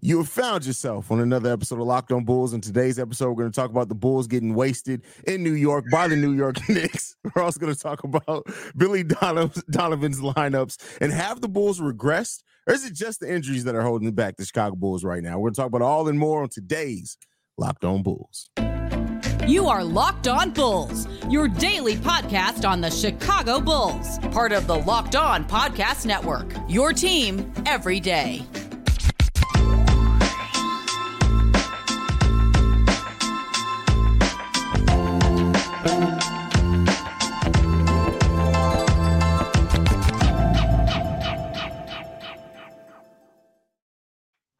You have found yourself on another episode of Locked On Bulls. In today's episode, we're going to talk about the Bulls getting wasted in New York by the New York Knicks. We're also going to talk about Billy Donovan's lineups and have the Bulls regressed, or is it just the injuries that are holding back the Chicago Bulls right now? We're going to talk about all and more on today's Locked On Bulls. You are Locked On Bulls, your daily podcast on the Chicago Bulls, part of the Locked On Podcast Network. Your team every day.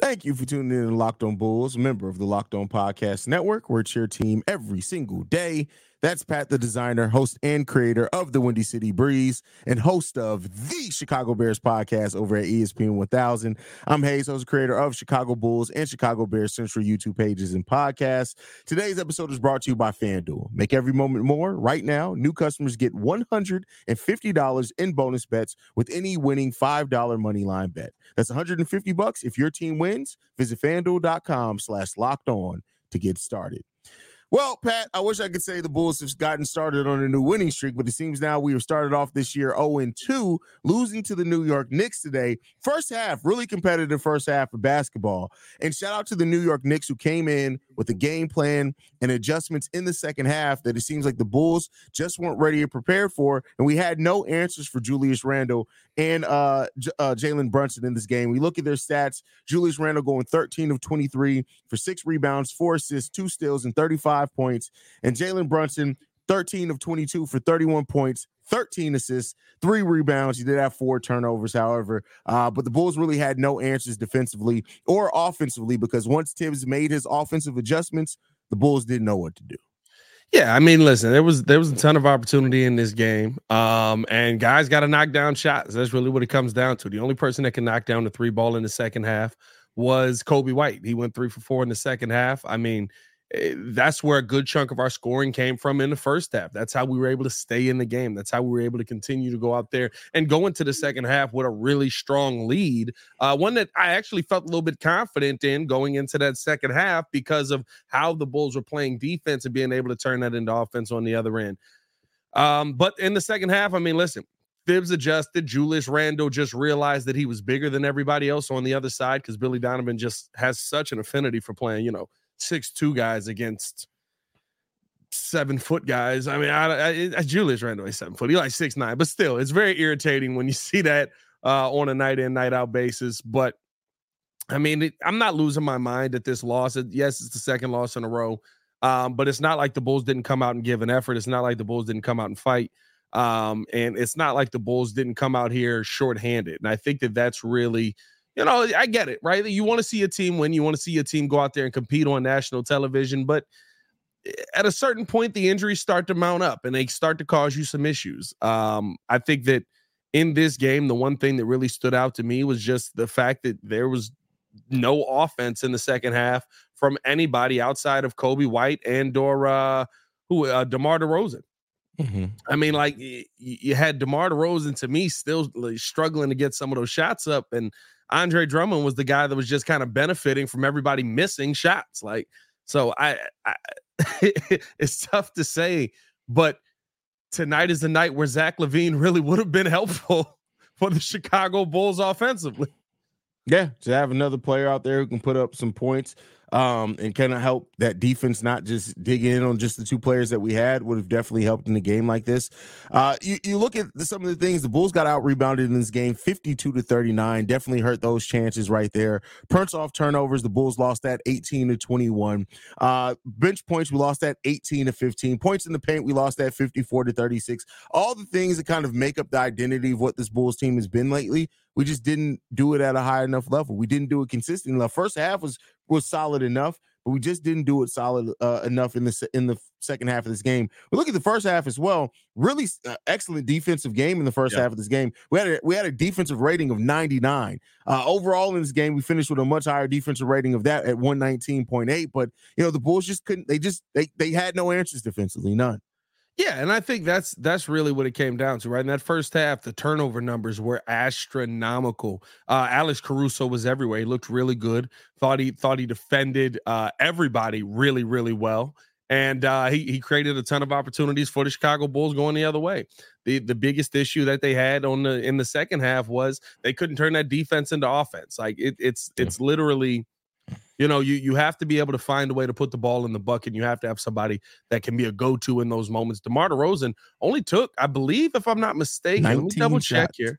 Thank you for tuning in to Locked On Bulls, member of the Locked On Podcast Network. We're your team every single day. That's Pat, the designer, host, and creator of the Windy City Breeze, and host of the Chicago Bears podcast over at ESPN 1000. I'm Haize, host, creator of Chicago Bulls and Chicago Bears Central YouTube pages and podcasts. Today's episode is brought to you by FanDuel. Make every moment more. Right now, new customers get $150 in bonus bets with any winning $5 money line bet. That's 150 bucks if your team wins. Visit fanduel.com slash locked on to get started. Well, Pat, I wish I could say the Bulls have gotten started on a new winning streak, but it seems now we have started off this year 0 2, losing to the New York Knicks today. First half, really competitive first half of basketball. And shout out to the New York Knicks who came in with a game plan and adjustments in the second half that it seems like the Bulls just weren't ready or prepared for. And we had no answers for Julius Randle and uh, J- uh, Jalen Brunson in this game. We look at their stats Julius Randle going 13 of 23 for six rebounds, four assists, two steals, and 35 points. And Jalen Brunson, 13 of 22 for 31 points, 13 assists, three rebounds. He did have four turnovers, however. Uh, but the Bulls really had no answers defensively or offensively because once Thibs made his offensive adjustments, the Bulls didn't know what to do. Yeah, I mean, listen, there was there was a ton of opportunity in this game, um, and guys got to knock down shots. That's really what it comes down to. The only person that can knock down the three ball in the second half was Coby White. He went three for four in the second half. I mean, that's where a good chunk of our scoring came from in the first half. That's how we were able to stay in the game. That's how we were able to continue to go out there and go into the second half with a really strong lead. Uh, one that I actually felt a little bit confident in going into that second half because of how the Bulls were playing defense and being able to turn that into offense on the other end. Um, but in the second half, I mean, listen, Thibs adjusted. Julius Randle just realized that he was bigger than everybody else on the other side because Billy Donovan just has such an affinity for playing, you know, six two guys against seven foot guys. I mean, I, I, I Julius Randle is seven foot. He like six nine, but still, it's very irritating when you see that uh, on a night in night out basis. But I mean, it, I'm not losing my mind at this loss. It, yes, it's the second loss in a row, um, but it's not like the Bulls didn't come out and give an effort. It's not like the Bulls didn't come out and fight. Um, and it's not like the Bulls didn't come out here shorthanded. And I think that that's really you know, I get it, right? You want to see a team win, you want to see a team go out there and compete on national television, but eh, at a certain point, the injuries start to mount up and they start to cause you some issues. Um, I think that in this game, the one thing that really stood out to me was just the fact that there was no offense in the second half from anybody outside of Coby White and or uh, who uh, DeMar DeRozan. Mm-hmm. I mean, like you, you had DeMar DeRozan to me still like, struggling to get some of those shots up, and Andre Drummond was the guy that was just kind of benefiting from everybody missing shots. Like, so I, I it's tough to say, but tonight is the night where Zach LaVine really would have been helpful for the Chicago Bulls offensively. Yeah, to have another player out there who can put up some points um, and kind of help that defense not just dig in on just the two players that we had would have definitely helped in a game like this. Uh, you, you look at some of the things the Bulls got out rebounded in this game, 52 to 39, definitely hurt those chances right there. Punts off turnovers, the Bulls lost that 18 to 21. Uh, bench points, we lost that 18 to 15. Points in the paint, we lost that 54 to 36. All the things that kind of make up the identity of what this Bulls team has been lately we just didn't do it at a high enough level. We didn't do it consistently. The first half was was solid enough, but we just didn't do it solid uh, enough in the in the second half of this game. We look at the first half as well. Really uh, excellent defensive game in the first half of this game. We had a, we had a defensive rating of 99. Uh, overall in this game, we finished with a much higher defensive rating of that at 119.8. But you know the Bulls just couldn't. They just they they had no answers defensively, none. Yeah, and I think that's that's really what it came down to, right? In that first half, the turnover numbers were astronomical. Uh, Alex Caruso was everywhere. He looked really good. Thought he thought he defended uh, everybody really, really well, and uh, he he created a ton of opportunities for the Chicago Bulls going the other way. The the biggest issue that they had on the in the second half was they couldn't turn that defense into offense. Like it, it's it's literally you know, you you have to be able to find a way to put the ball in the bucket. You have to have somebody that can be a go-to in those moments. DeMar DeRozan only took, I believe, if I'm not mistaken, let me double check here.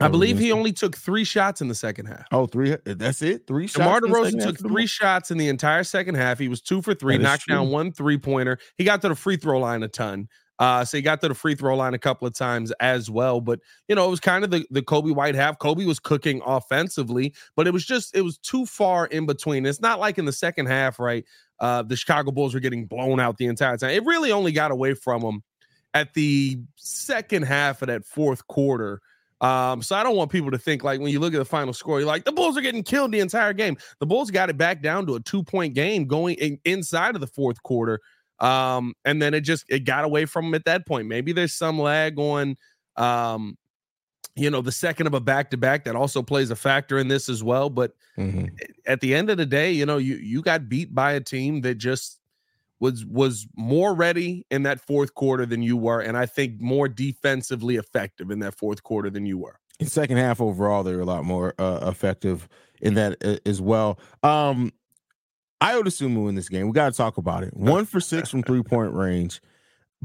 I oh, believe he only took three shots in the second half. Oh, three. Eh, that's it. Three shots. DeMar DeRozan took three shots in the entire second half. He was two for three, knocked true. down one three pointer. He got to the free throw line a ton. Uh, so he got to the free throw line a couple of times as well. But you know, it was kind of the, the Coby White half. Coby was cooking offensively, but it was just it was too far in between. It's not like in the second half, right? Uh, the Chicago Bulls were getting blown out the entire time. It really only got away from them at the second half of that fourth quarter. Um, so I don't want people to think like when you look at the final score, you're like the Bulls are getting killed the entire game. The Bulls got it back down to a two point game going in, inside of the fourth quarter. Um, and then it just it got away from him at that point. Maybe there's some lag on um, you know, the second of a back to back that also plays a factor in this as well. But mm-hmm. at the end of the day, you know, you you got beat by a team that just was was more ready in that fourth quarter than you were, and I think more defensively effective in that fourth quarter than you were. In second half overall, they were a lot more uh, effective in that uh, as well. Um, Ayo Dosunmu in this game. We got to talk about it. One for six from three point range.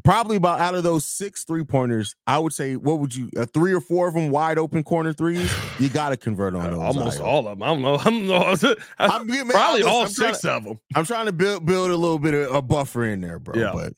Probably about out of those six three pointers, I would say, what would you, uh, three or four of them wide open corner threes? You got to convert on those. Almost all of them. I don't know. I don't know. I'm, man, probably all I'm six to, of them. I'm trying to build build a little bit of a buffer in there, bro. Yeah. But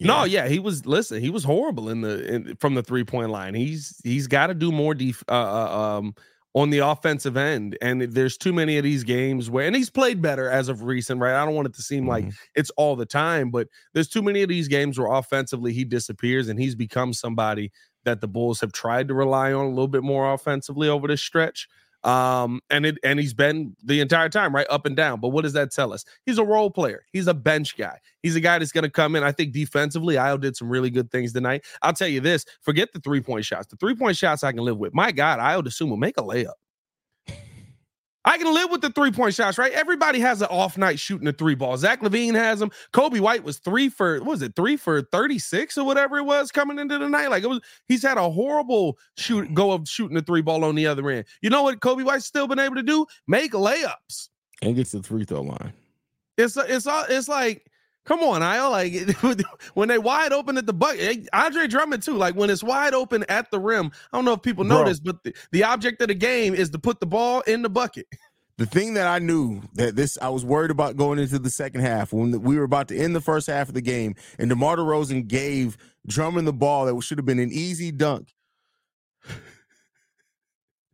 yeah. No, yeah, he was. Listen, he was horrible in the in, from the three point line. He's he's got to do more def, uh, uh, um on the offensive end. And there's too many of these games where, and he's played better as of recent, right? I don't want it to seem mm-hmm. like it's all the time, but there's too many of these games where offensively he disappears and he's become somebody that the Bulls have tried to rely on a little bit more offensively over this stretch. Um, and it and he's been the entire time right up and down. But what does that tell us? He's a role player. He's a bench guy. He's a guy that's going to come in. I think defensively, Ayo did some really good things tonight. I'll tell you this: forget the three point shots. The three point shots I can live with. My God, Ayo Dosunmu make a layup. I can live with the three point shots, right? Everybody has an off night shooting a three ball. Zach LaVine has them. Coby White was three for, was it three for 36 or whatever it was coming into the night? Like it was, he's had a horrible shoot go of shooting the three ball on the other end. You know what Coby White's still been able to do? Make layups and gets to the free throw line. It's, it's, all, it's like, Come on, I like when they wide open at the bucket. Eh, Andre Drummond too. Like when it's wide open at the rim. I don't know if people know Bro. this, but the, the object of the game is to put the ball in the bucket. The thing that I knew that this I was worried about going into the second half when we were about to end the first half of the game, and DeMar DeRozan gave Drummond the ball that should have been an easy dunk.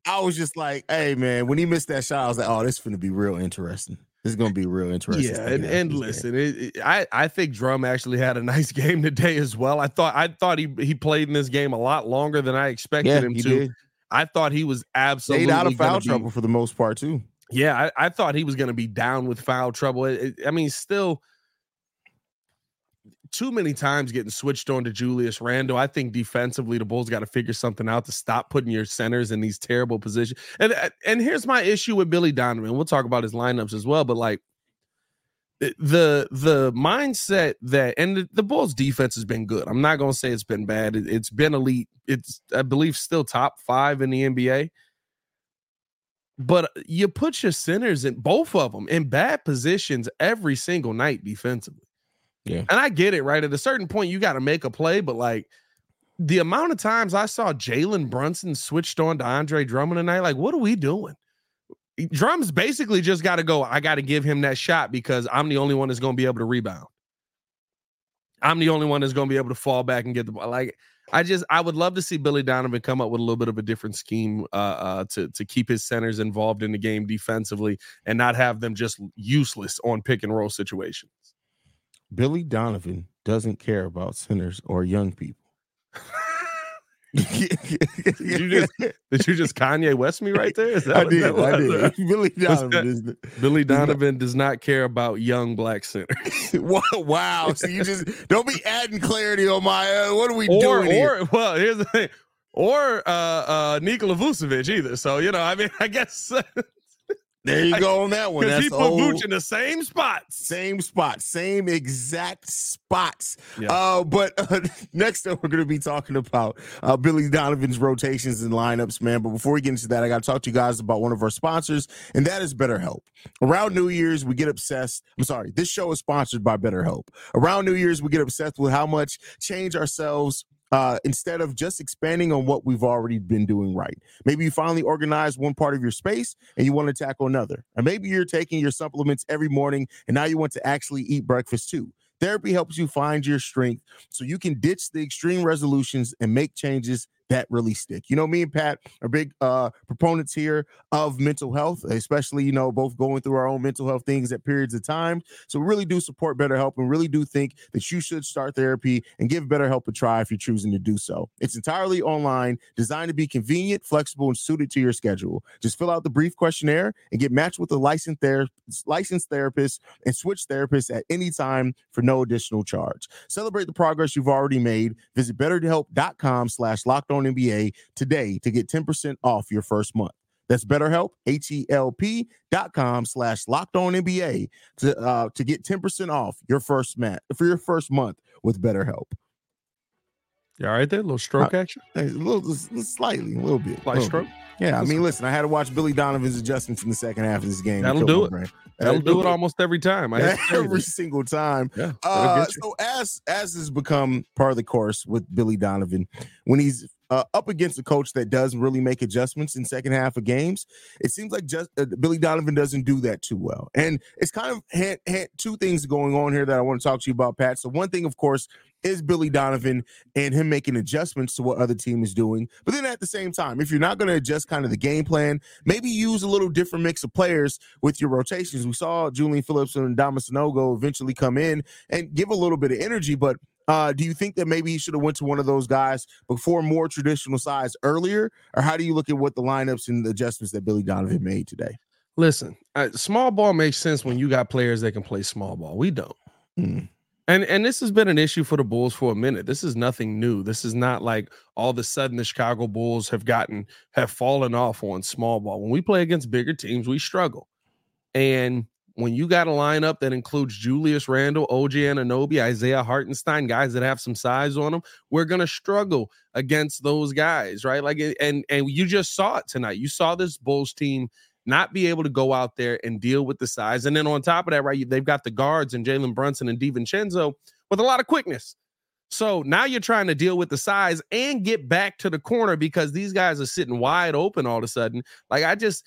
I was just like, "Hey, man!" When he missed that shot, I was like, "Oh, this is going to be real interesting." This is going to be real interesting. Yeah, and, and listen, it, it, I I think Drum actually had a nice game today as well. I thought I thought he he played in this game a lot longer than I expected yeah, him to. Did. I thought he was absolutely Stayed out of foul trouble for the most part too. Yeah, I, I thought he was going to be down with foul trouble. It, I mean, still too many times getting switched on to Julius Randle. I think defensively, the Bulls got to figure something out to stop putting your centers in these terrible positions. And uh, and here's my issue with Billy Donovan. We'll talk about his lineups as well, but like the the mindset that and the, the Bulls defense has been good. I'm not to say it's been bad. It, it's been elite. It's I believe still top 5 in the NBA. But you put your centers in both of them in bad positions every single night defensively. Yeah. And I get it, right? At a certain point, you got to make a play, but like the amount of times I saw Jalen Brunson switched on to Andre Drummond tonight, like, what are we doing? Drums basically just got to go. I got to give him that shot because I'm the only one that's going to be able to rebound. I'm the only one that's going to be able to fall back and get the ball. Like, I just I would love to see Billy Donovan come up with a little bit of a different scheme uh, uh, to to keep his centers involved in the game defensively and not have them just useless on pick and roll situations. Billy Donovan doesn't care about centers or young people. did you just did you just Kanye West me right there? Is that I did. I did. Billy Donovan. is the- Billy Donovan does not care about young black centers. wow. So you just don't be adding clarity on my. Uh, what are we or doing here? or well, here's the thing. Or uh uh Nikola Vucevic either. So you know, I mean, I guess There you go on that one. because he put old- Vooch in the same spots. Same spot, same exact spots. Yeah. Uh, but uh, next up, we're going to be talking about uh, Billy Donovan's rotations and lineups, man. But before we get into that, I got to talk to you guys about one of our sponsors, and that is BetterHelp. Around New Year's, we get obsessed. I'm sorry, this show is sponsored by BetterHelp. Around New Year's, we get obsessed with how much change ourselves. Uh, instead of just expanding on what we've already been doing right. Maybe you finally organized one part of your space and you want to tackle another. Or maybe you're taking your supplements every morning and now you want to actually eat breakfast too. Therapy helps you find your strength so you can ditch the extreme resolutions and make changes that really stick. You know, me and Pat are big uh proponents here of mental health, especially, you know, both going through our own mental health things at periods of time. So we really do support BetterHelp and really do think that you should start therapy and give BetterHelp a try if you're choosing to do so. It's entirely online, designed to be convenient, flexible, and suited to your schedule. Just fill out the brief questionnaire and get matched with a licensed, licensed therapist and switch therapists at any time for no additional charge. Celebrate the progress you've already made. Visit betterhelp.com slash locked on NBA today to get 10% off your first month. That's BetterHelp, H-E-L-P dot com slash locked on NBA to, uh, to get 10% off your first mat for your first month with BetterHelp. You all right there? A little stroke action? A little, slightly, a little bit. Light little stroke? bit. Yeah, I mean, listen, I had to watch Billy Donovan's adjustments in the second half of this game. That'll do it. brain. That'll do it almost every time. I hate to say every single time. Yeah. Uh, so as as has become part of the course with Billy Donovan, when he's uh, up against a coach that doesn't really make adjustments in second half of games, it seems like just uh, Billy Donovan doesn't do that too well. And it's kind of had, had two things going on here that I want to talk to you about, Pat. So one thing, of course, is Billy Donovan and him making adjustments to what other team is doing. But then at the same time, if you're not going to adjust kind of the game plan, maybe use a little different mix of players with your rotations. We saw Julian Phillips and Dama Sanogo eventually come in and give a little bit of energy, but uh, do you think that maybe he should have went to one of those guys before more traditional size earlier, or how do you look at what the lineups and the adjustments that Billy Donovan made today? Listen, uh, small ball makes sense when you got players that can play small ball. We don't. Mm. And and this has been an issue for the Bulls for a minute. This is nothing new. This is not like all of a sudden the Chicago Bulls have gotten have fallen off on small ball. When we play against bigger teams, we struggle. And when you got a lineup that includes Julius Randle, OG Anunoby, Isaiah Hartenstein, guys that have some size on them, we're gonna struggle against those guys, right? Like, eh, and and you just saw it tonight. You saw this Bulls team not be able to go out there and deal with the size. And then on top of that, right, they've got the guards and Jalen Brunson and DiVincenzo with a lot of quickness. So now you're trying to deal with the size and get back to the corner because these guys are sitting wide open all of a sudden. Like I just,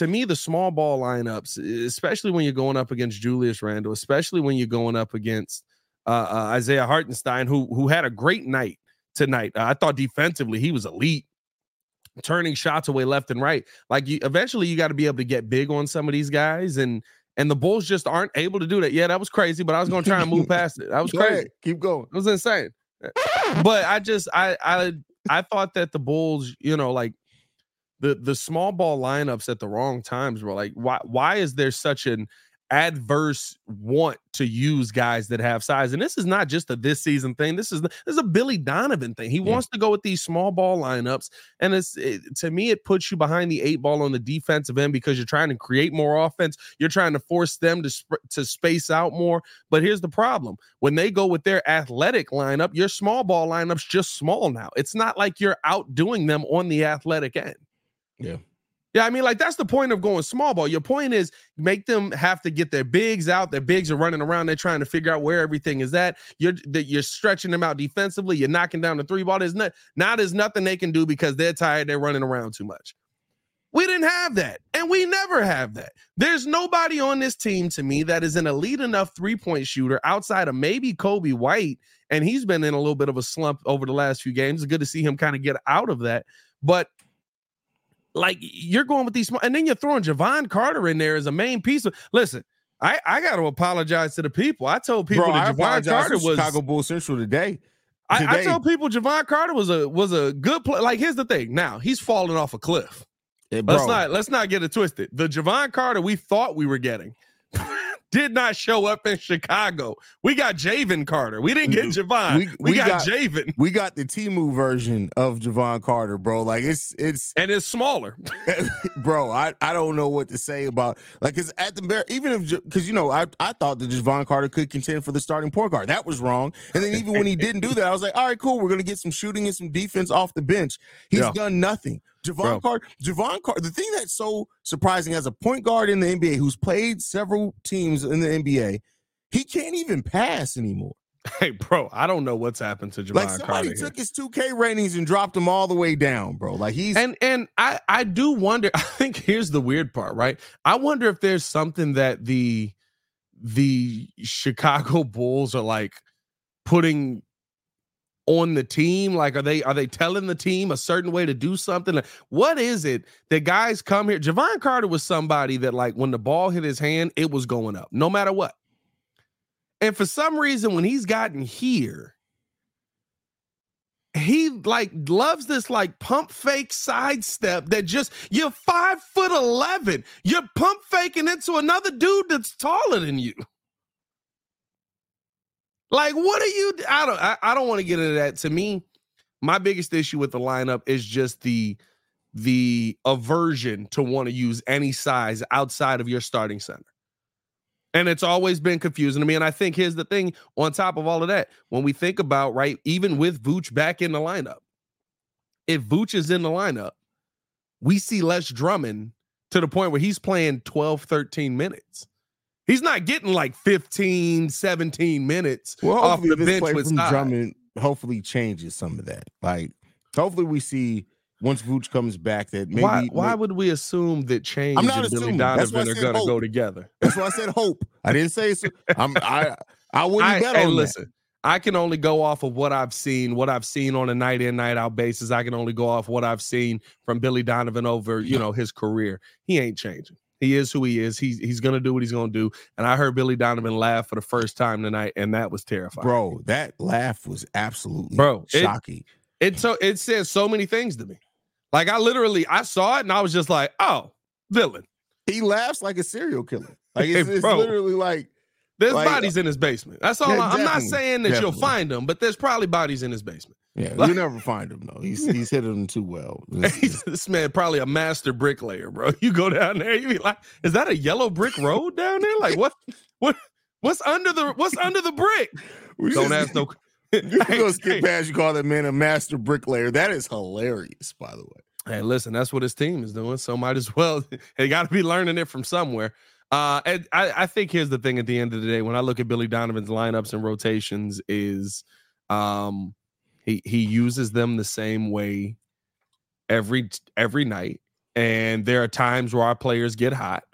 to me, the small ball lineups, especially when you're going up against Julius Randle, especially when you're going up against uh, uh, Isaiah Hartenstein, who who had a great night tonight. Uh, I thought defensively he was elite turning shots away left and right. Like you eventually you got to be able to get big on some of these guys and and the Bulls just aren't able to do that. Yeah, that was crazy, but I was going to try and move past it. That was Go crazy. ahead, keep going. It was insane. But I just I I I thought that the Bulls, you know, like the the small ball lineups at the wrong times were like why why is there such an adverse want to use guys that have size? And this is not just a this season thing this is the, this is a Billy Donovan thing. He Yeah. wants to go with these small ball lineups and it's it, to me it puts you behind the eight ball on the defensive end because you're trying to create more offense you're trying to force them to sp- to space out more. But here's the problem when they go with their athletic lineup your small ball lineup's just small now. It's not like you're outdoing them on the athletic end Yeah. yeah, I mean, like that's the point of going small ball. Your point is make them have to get their bigs out. Their bigs are running around. They're trying to figure out where everything is at. You're that you're stretching them out defensively. You're knocking down the three ball. There's not now. There's nothing they can do because they're tired. They're running around too much. We didn't have that, and we never have that. There's nobody on this team to me that is an elite enough three point shooter outside of maybe Coby White, and he's been in a little bit of a slump over the last few games. It's good to see him kind of get out of that, but like you're going with these small, and then you're throwing Javon Carter in there as a main piece of. Listen, I I got to apologize to the people. I told people Bro, that Javon Carter to was. Chicago Bulls Central today. I, I Today- tell people Javon Carter was a was a good play. Like, here's the thing. Now he's falling off a cliff. Eh, Let's not let's not get it twisted. The Javon Carter we thought we were getting did not show up in Chicago. We got Javen Carter. We didn't get Javon. We, We- we got, got- Javen, we got the Temu version of Javon Carter, bro. Like it's it's and it's smaller. bro, I, I don't know what to say about like because at the bare even if because you know I I thought that Javon Carter could contend for the starting point guard. That was wrong. And then even when he didn't do that, I was like, all right, cool. We're gonna get some shooting and some defense off the bench. He's Yeah. done nothing. Javon Bro. Carter, Javon Carter. The thing that's so surprising as a point guard in the NBA who's played several teams in the NBA, he can't even pass anymore. Hey, bro, I don't know what's happened to Javon Like somebody Carter. here. took his 2K ratings and dropped them all the way down, bro. Like he's and and I I do wonder. I think here's the weird part, right? I wonder if there's something that the the Chicago Bulls are like putting on the team. Like, are they are they telling the team a certain way to do something? Like, What is it that guys come here? Javon Carter was somebody that like when the ball hit his hand, it was going up, no matter what. And for some reason, when he's gotten here, he like loves this like pump fake sidestep that just you're five foot eleven. You're pump faking into another dude that's taller than you. Like, what are you? I don't. I, I don't want to get into that. To me, my biggest issue with the lineup is just the the aversion to want to use any size outside of your starting center. And it's always been confusing to me. And I think here's the thing on top of all of that, when we think about, right, even with Vooch back in the lineup, if Vooch is in the lineup, we see less Drummond to the point where he's playing 12, 13 minutes. He's not getting like 15, 17 minutes Well, off the bench with. Drummond hopefully changes some of that. Like, hopefully we see once Vooch comes back that maybe. why why would we assume that Change I'm not and Billy assuming. Donovan are going to hope. go together? that's why I said hope. I didn't say so. I'm I I wouldn't I, bet hey, on listen, I can only go off of what I've seen, what I've seen on a night in, night out basis. I can only go off what I've seen from Billy Donovan over, you know, his career. He ain't changing. He is who he is. He's he's gonna do what he's gonna do. And I heard Billy Donovan laugh for the first time tonight, and that was terrifying. Bro, that laugh was absolutely Bro, shocking. It so it says so many things to me. Like I literally I saw it and I was just like, oh, villain. he laughs like a serial killer. Like it's, Hey, it's literally like There's Like, bodies in his basement. That's all. Yeah, I- I'm not saying that you'll find them, but there's probably bodies in his basement. Yeah, Like- you never find him though. He's he's hit him too well. This- man probably a master bricklayer, bro. You go down there, you be like, is that a yellow brick road down there? Like what what what's under the what's under the brick? we Don't just- ask no You're Hey, skip hey, past you call that man a master bricklayer. That is hilarious, by the way. hey, listen, that's what his team is doing. So might as well they gotta be learning it from somewhere. Uh and I, I think here's the thing at the end of the day, when I look at Billy Donovan's lineups and rotations, is um he uses them the same way every every night. And there are times where our players get hot,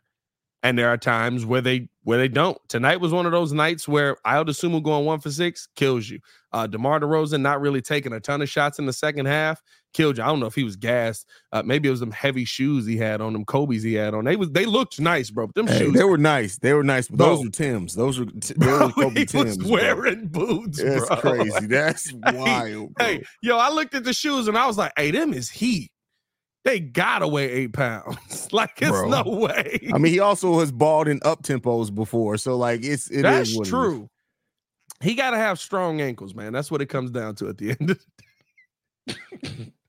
and there are times where they where they don't. Tonight was one of those nights where Ayo Dosunmu going one for six kills you. Uh DeMar DeRozan not really taking a ton of shots in the second half killed you. I don't know if he was gassed. Uh, maybe it was them heavy shoes he had on, them Kobe's he had on. They was they looked nice, bro. But them Hey, shoes, they were nice. They were nice, but those were Tim's. Those were t- bro, Kobe he Tim's. was bro. wearing boots, That's bro. crazy. That's wild. Bro. Hey, yo, I looked at the shoes and I was like, hey, them is heat. They gotta weigh eight pounds. like, it's Bro. no way. I mean, he also has balled in up tempos before, so like it's it is That's what is. true. He gotta have strong ankles, man. That's what it comes down to at the end. of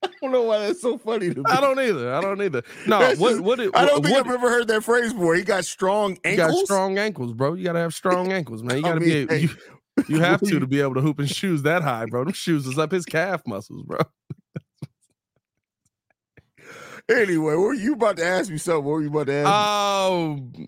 I don't know why that's so funny to me. I don't either. I don't either. No, That's what just- what it, I don't think what, I've ever heard that phrase before. He got strong you ankles. got strong ankles, bro. You gotta have strong ankles, man. You gotta mean, be hey, you, you have to to be able to hoop in shoes that high, bro. Them shoes is up his calf muscles, bro. Anyway, what were you about to ask me something? What were you about to ask? me? Oh,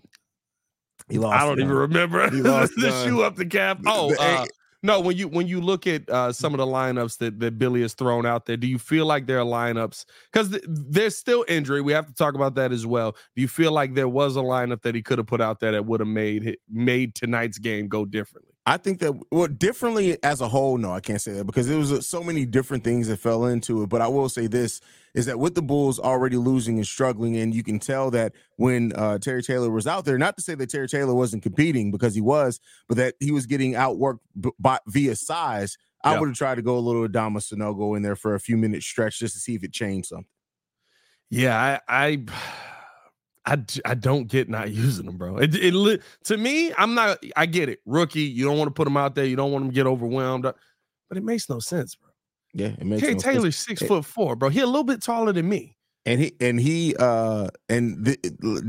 he lost. I don't it. even remember He lost the none. shoe up the cap. Oh, the- uh, no. When you when you look at uh, some of the lineups that that Billy has thrown out there, do you feel like there are lineups because th- there's still injury? We have to talk about that as well. Do you feel like there was a lineup that he could have put out there that would have made made tonight's game go differently? I think that well, differently as a whole, no, I can't say that because there was uh, so many different things that fell into it. But I will say this is that with the Bulls already losing and struggling, and you can tell that when uh, Terry Taylor was out there, not to say that Terry Taylor wasn't competing because he was, but that he was getting outworked b- by via size I Yeah. would have tried to go a little Adama Sanogo in there for a few minute stretch just to see if it changed something. Yeah, I, I, I, I don't get not using them, bro. It, it to me, I'm not. I get it, rookie. You don't want to put them out there. You don't want them to get overwhelmed, uh, but it makes no sense, bro. Yeah, it makes Kay no sense. Taylor's six It- foot four, bro. He a little bit taller than me. And he and he uh and the,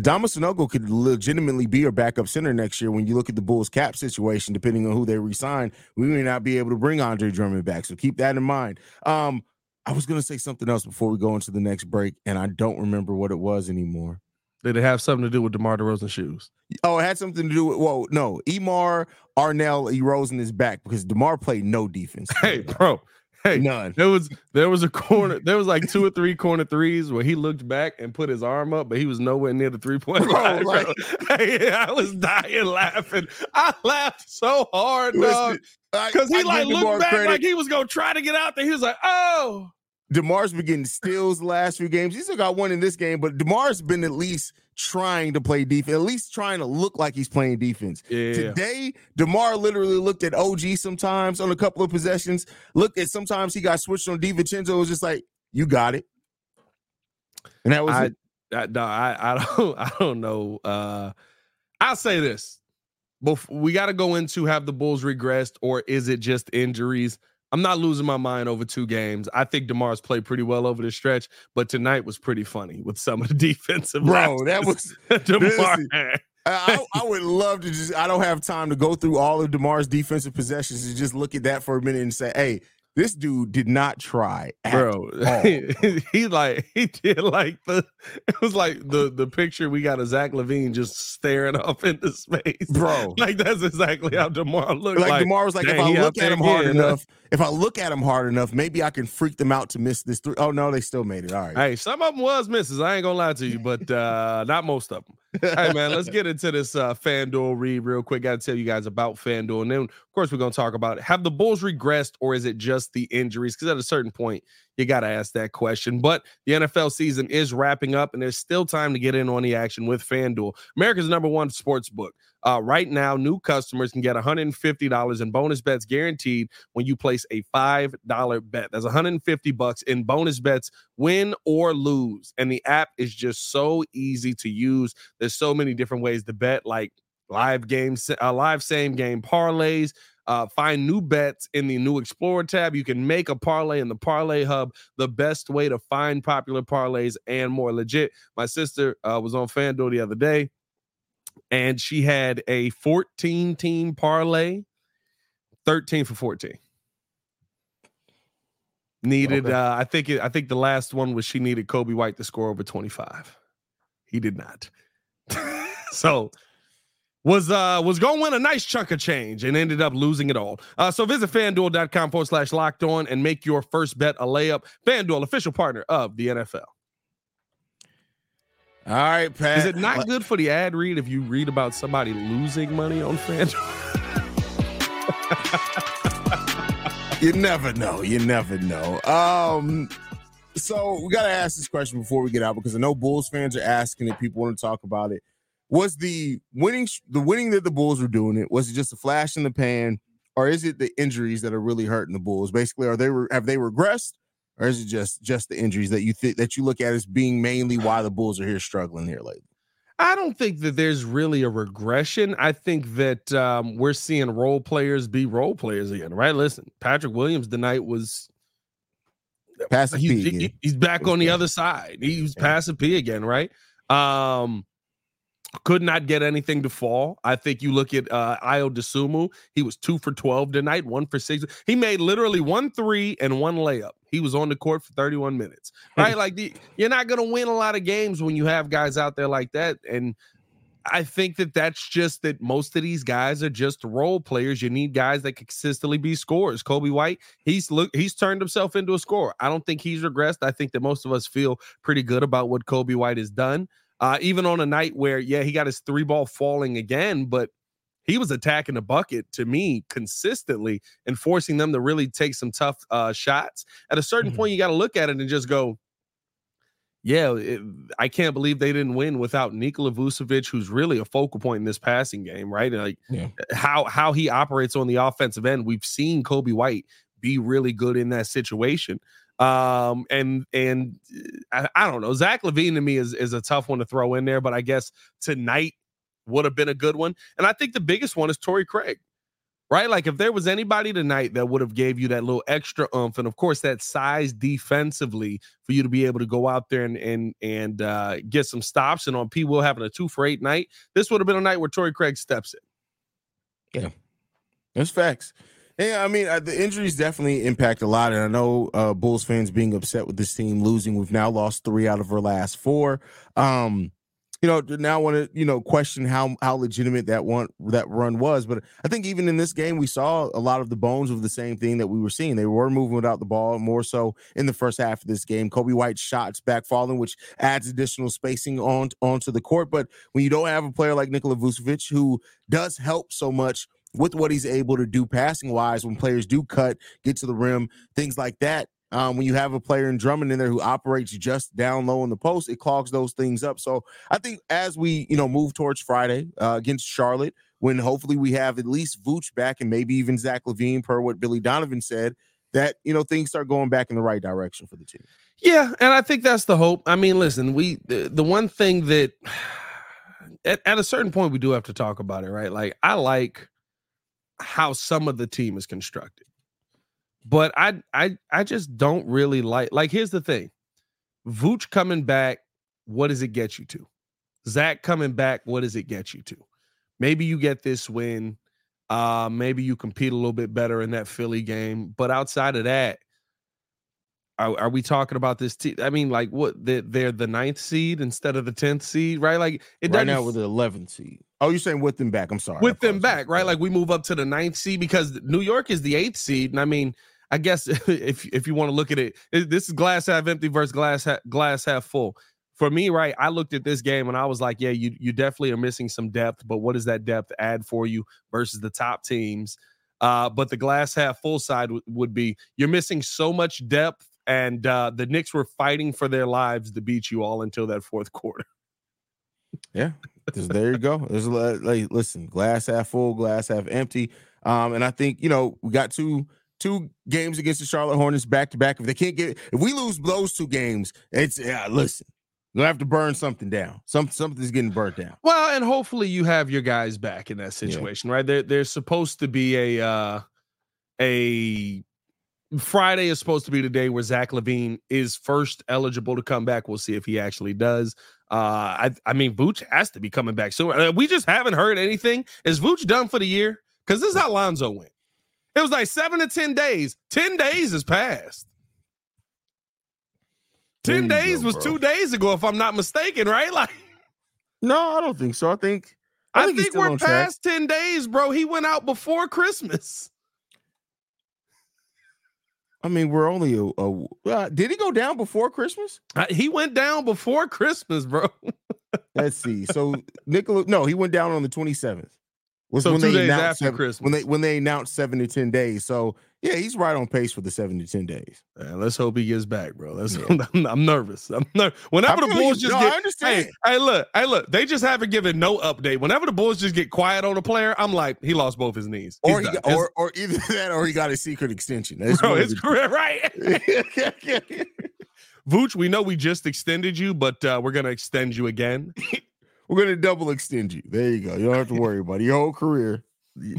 Dama Sanogo could legitimately be your backup center next year when you look at the Bulls cap situation, depending on who they resign. We may not be able to bring Andre Drummond back. So keep that in mind. Um, I was gonna say something else before we go into the next break, and I don't remember what it was anymore. Did it have something to do with DeMar DeRozan shoes? Oh, it had something to do with well, no, Emar Arnell Erosen is back because DeMar played no defense. Hey, bro. Hey, None. there was there was a corner. There was like two or three corner threes where he looked back and put his arm up, but he was nowhere near the three point line. like- Hey, I was dying laughing. I laughed so hard, dog. Because he I like looked back credit. like he was gonna try to get out there. He was like, "Oh, DeMar's been getting steals the last few games. He still got one in this game, but DeMar's been at least trying to play defense, at least trying to look like he's playing defense. yeah." Today, DeMar literally looked at OG sometimes on a couple of possessions. Looked at sometimes he got switched on DiVincenzo. It was just like, you got it. And that was I, it. I, no, I, I don't, I don't know. Uh, I'll say this: Bef- we got to go into have the Bulls regressed, or is it just injuries? I'm not losing my mind over two games. I think Demar's played pretty well over the stretch, but tonight was pretty funny with some of the defensive. Bro, that was Demar. I, I I would love to just I don't have time to go through all of DeMar's defensive possessions and just look at that for a minute and say, hey, this dude did not try. bro. he like he did like the it was like the the picture we got of Zach LaVine just staring off into space, Bro. Like that's exactly how Demar looked. Like, Like, Demar was like, if I look at him hard again, huh? enough, if I look at him hard enough, maybe I can freak them out to miss this three. Oh no, they still made it. All right. Hey, some of them was misses. I ain't gonna lie to you, but uh not most of them. hey man, let's get into this uh FanDuel read real quick. Got to tell you guys about FanDuel, and then of course we're gonna talk about it. Have the Bulls regressed, or is it just the injuries? Because at a certain point, you got to ask that question. But the NFL season is wrapping up, and there's still time to get in on the action with FanDuel, America's number one sports book. Uh, right now, new customers can get $150 in bonus bets guaranteed when you place a $5 bet. That's 150 bucks in bonus bets, win or lose. And the app is just so easy to use. There's so many different ways to bet, like live games, uh, live same game parlays. Uh, find new bets in the new Explorer tab. You can make a parlay in the Parlay Hub, the best way to find popular parlays and more legit. My sister uh, was on FanDuel the other day, and she had a 14 team parlay, 13 for 14. Needed, Okay. uh, I think it, I think the last one was she needed Coby White to score over 25. He did not. so was uh was gonna win a nice chunk of change and ended up losing it all. Uh so visit fanduel.com forward slash locked on and make your first bet a layup. FanDuel, official partner of the NFL. All right, Pat. Is it not good for the ad read if you read about somebody losing money on FanDuel? You never know. You never know. Um, so we gotta ask this question before we get out because I know Bulls fans are asking it. People want to talk about it. Was the winning the winning that the Bulls were doing it? Was it just a flash in the pan, or is it the injuries that are really hurting the Bulls? Basically, are they have they regressed, or is it just just the injuries that you think that you look at as being mainly why the Bulls are here struggling here lately? I don't think that there's really a regression. I think that um, we're seeing role players be role players again, right? Listen, Patrick Williams tonight was Pass the he's, P he- he's back on the other side. He was Yeah. passing P again, right? Um, could not get anything to fall. I think you look at uh Ayo Dosunmu, he was two for 12 tonight, one for six. He made literally one three and one layup. He was on the court for 31 minutes. Right? like the, you're not gonna win a lot of games when you have guys out there like that. And I think that that's just that most of these guys are just role players. You need guys that consistently be scorers. Coby White, he's look he's turned himself into a scorer. I don't think he's regressed. I think that most of us feel pretty good about what Coby White has done. Uh, even on a night where, yeah, he got his three ball falling again, but he was attacking the bucket to me consistently and forcing them to really take some tough uh, shots. At a certain Mhm. point, you got to look at it and just go, yeah, it, I can't believe they didn't win without Nikola Vucevic, who's really a focal point in this passing game, right? And like Yeah. how how he operates on the offensive end. We've seen Coby White be really good in that situation. Um, and and uh, I, I don't know. Zach LaVine to me is is a tough one to throw in there, but I guess tonight would have been a good one. And I think the biggest one is Torrey Craig right? Like if there was anybody tonight that would have gave you that little extra oomph, and of course that size defensively for you to be able to go out there and and and uh, get some stops. And on P. Will having a two for eight night, this would have been a night where Torrey Craig steps in. Yeah, that's facts. Yeah, I mean uh, the injuries definitely impact a lot, and I know uh, Bulls fans being upset with this team losing. We've now lost three out of our last four. Um, you know, now want to you know question how how legitimate that one that run was. But I think even in this game, we saw a lot of the bones of the same thing that we were seeing. They were moving without the ball more so in the first half of this game. Coby White shots back falling, which adds additional spacing on onto the court. But when you don't have a player like Nikola Vucevic who does help so much with what he's able to do passing wise when players do cut, get to the rim, things like that, um, when you have a player in Drummond in there who operates just down low in the post, it clogs those things up. So I think as we you know move towards Friday uh, against Charlotte, when hopefully we have at least Vooch back and maybe even Zach LaVine, per what Billy Donovan said, that you know things start going back in the right direction for the team. Yeah, and I think that's the hope. I mean, listen, we the, the one thing that at, at a certain point we do have to talk about it, right? Like I like how some of the team is constructed. But I I I just don't really like like here's the thing. Vooch coming back, what does it get you to? Zach coming back, what does it get you to? Maybe you get this win. Uh, maybe you compete a little bit better in that Philly game. But outside of that, are, are we talking about this team? I mean, like what they're, they're, the ninth seed instead of the tenth seed, right? Like it right now with the eleventh seed. Oh, you're saying with them back? I'm sorry. With them back, right? Like we move up to the ninth seed because New York is the eighth seed, and I mean, I guess if if you want to look at it, this is glass half empty versus glass half, glass half full. For me, right, I looked at this game and I was like, yeah, you you definitely are missing some depth, but what does that depth add for you versus the top teams? Uh, but the glass half full side w- would be you're missing so much depth, and uh, the Knicks were fighting for their lives to beat you all until that fourth quarter. Yeah, there you go. There's like, listen, glass half full, glass half empty. Um, and I think you know we got two two games against the Charlotte Hornets back to back. If they can't get, if we lose those two games, it's yeah. Listen, you have to burn something down. Some something's getting burnt down. Well, and hopefully you have your guys back in that situation, yeah. right? There, there's supposed to be a uh a Friday is supposed to be the day where Zach LaVine is first eligible to come back. We'll see if he actually does. Uh, I, I mean, Vooch has to be coming back soon. Uh, we just haven't heard anything. Is Vooch done for the year? Because this is how Lonzo went. It was like seven to 10 days. 10 days has passed. 10 days go, was two days ago, if I'm not mistaken, right? Like, no, I don't think so. I think I, I think, think we're past 10 days, bro. He went out before Christmas. I mean, we're only a. a uh, did he go down before Christmas? Uh, he went down before Christmas, bro. Let's see. So Nikola, no, he went down on the 27th was so when two they days after seven, Christmas. When they when they announced seven to ten days. So yeah, he's right on pace for the seven to ten days. Man, let's hope he gets back, bro. That's yeah. I'm, I'm, nervous. I'm ner- Whenever the Bulls you, just no, get, I understand. Hey, hey, look, hey, look, they just haven't given no update. Whenever the Bulls just get quiet on a player, I'm like, he lost both his knees, he's or he got, or or either that, or he got a secret extension. That's bro, his career, right? Vooch, we know we just extended you, but uh, we're gonna extend you again. We're gonna double extend you. There you go. You don't have to worry about it. your whole career.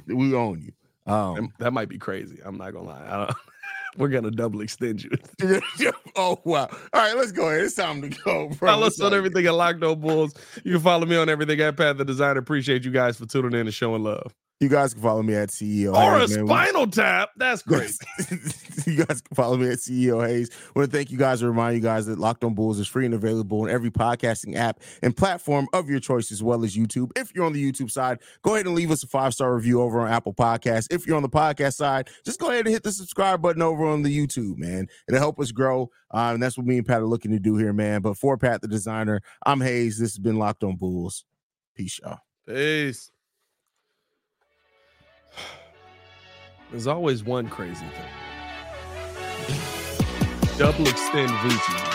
We own you. Um, that might be crazy. I'm not gonna lie. We're gonna double extend you. oh wow! All right, let's go ahead. It's time to go. Bro. Follow us on everything at Locked On Bulls. You can follow me on everything at Pat the Designer. Appreciate you guys for tuning in and showing love. You guys can follow me at CEO. Or Haize, a man. spinal tap. That's great. you guys can follow me at CEO Haize. I want to thank you guys and remind you guys that Locked On Bulls is free and available in every podcasting app and platform of your choice, as well as YouTube. If you're on the YouTube side, go ahead and leave us a five star review over on Apple Podcasts. If you're on the podcast side, just go ahead and hit the subscribe button over on the YouTube, man. It'll help us grow. Uh, and that's what me and Pat are looking to do here, man. But for Pat the designer, I'm Haize. This has been Locked On Bulls. Peace, y'all. Peace. There's always one crazy thing. Double extend Vucci,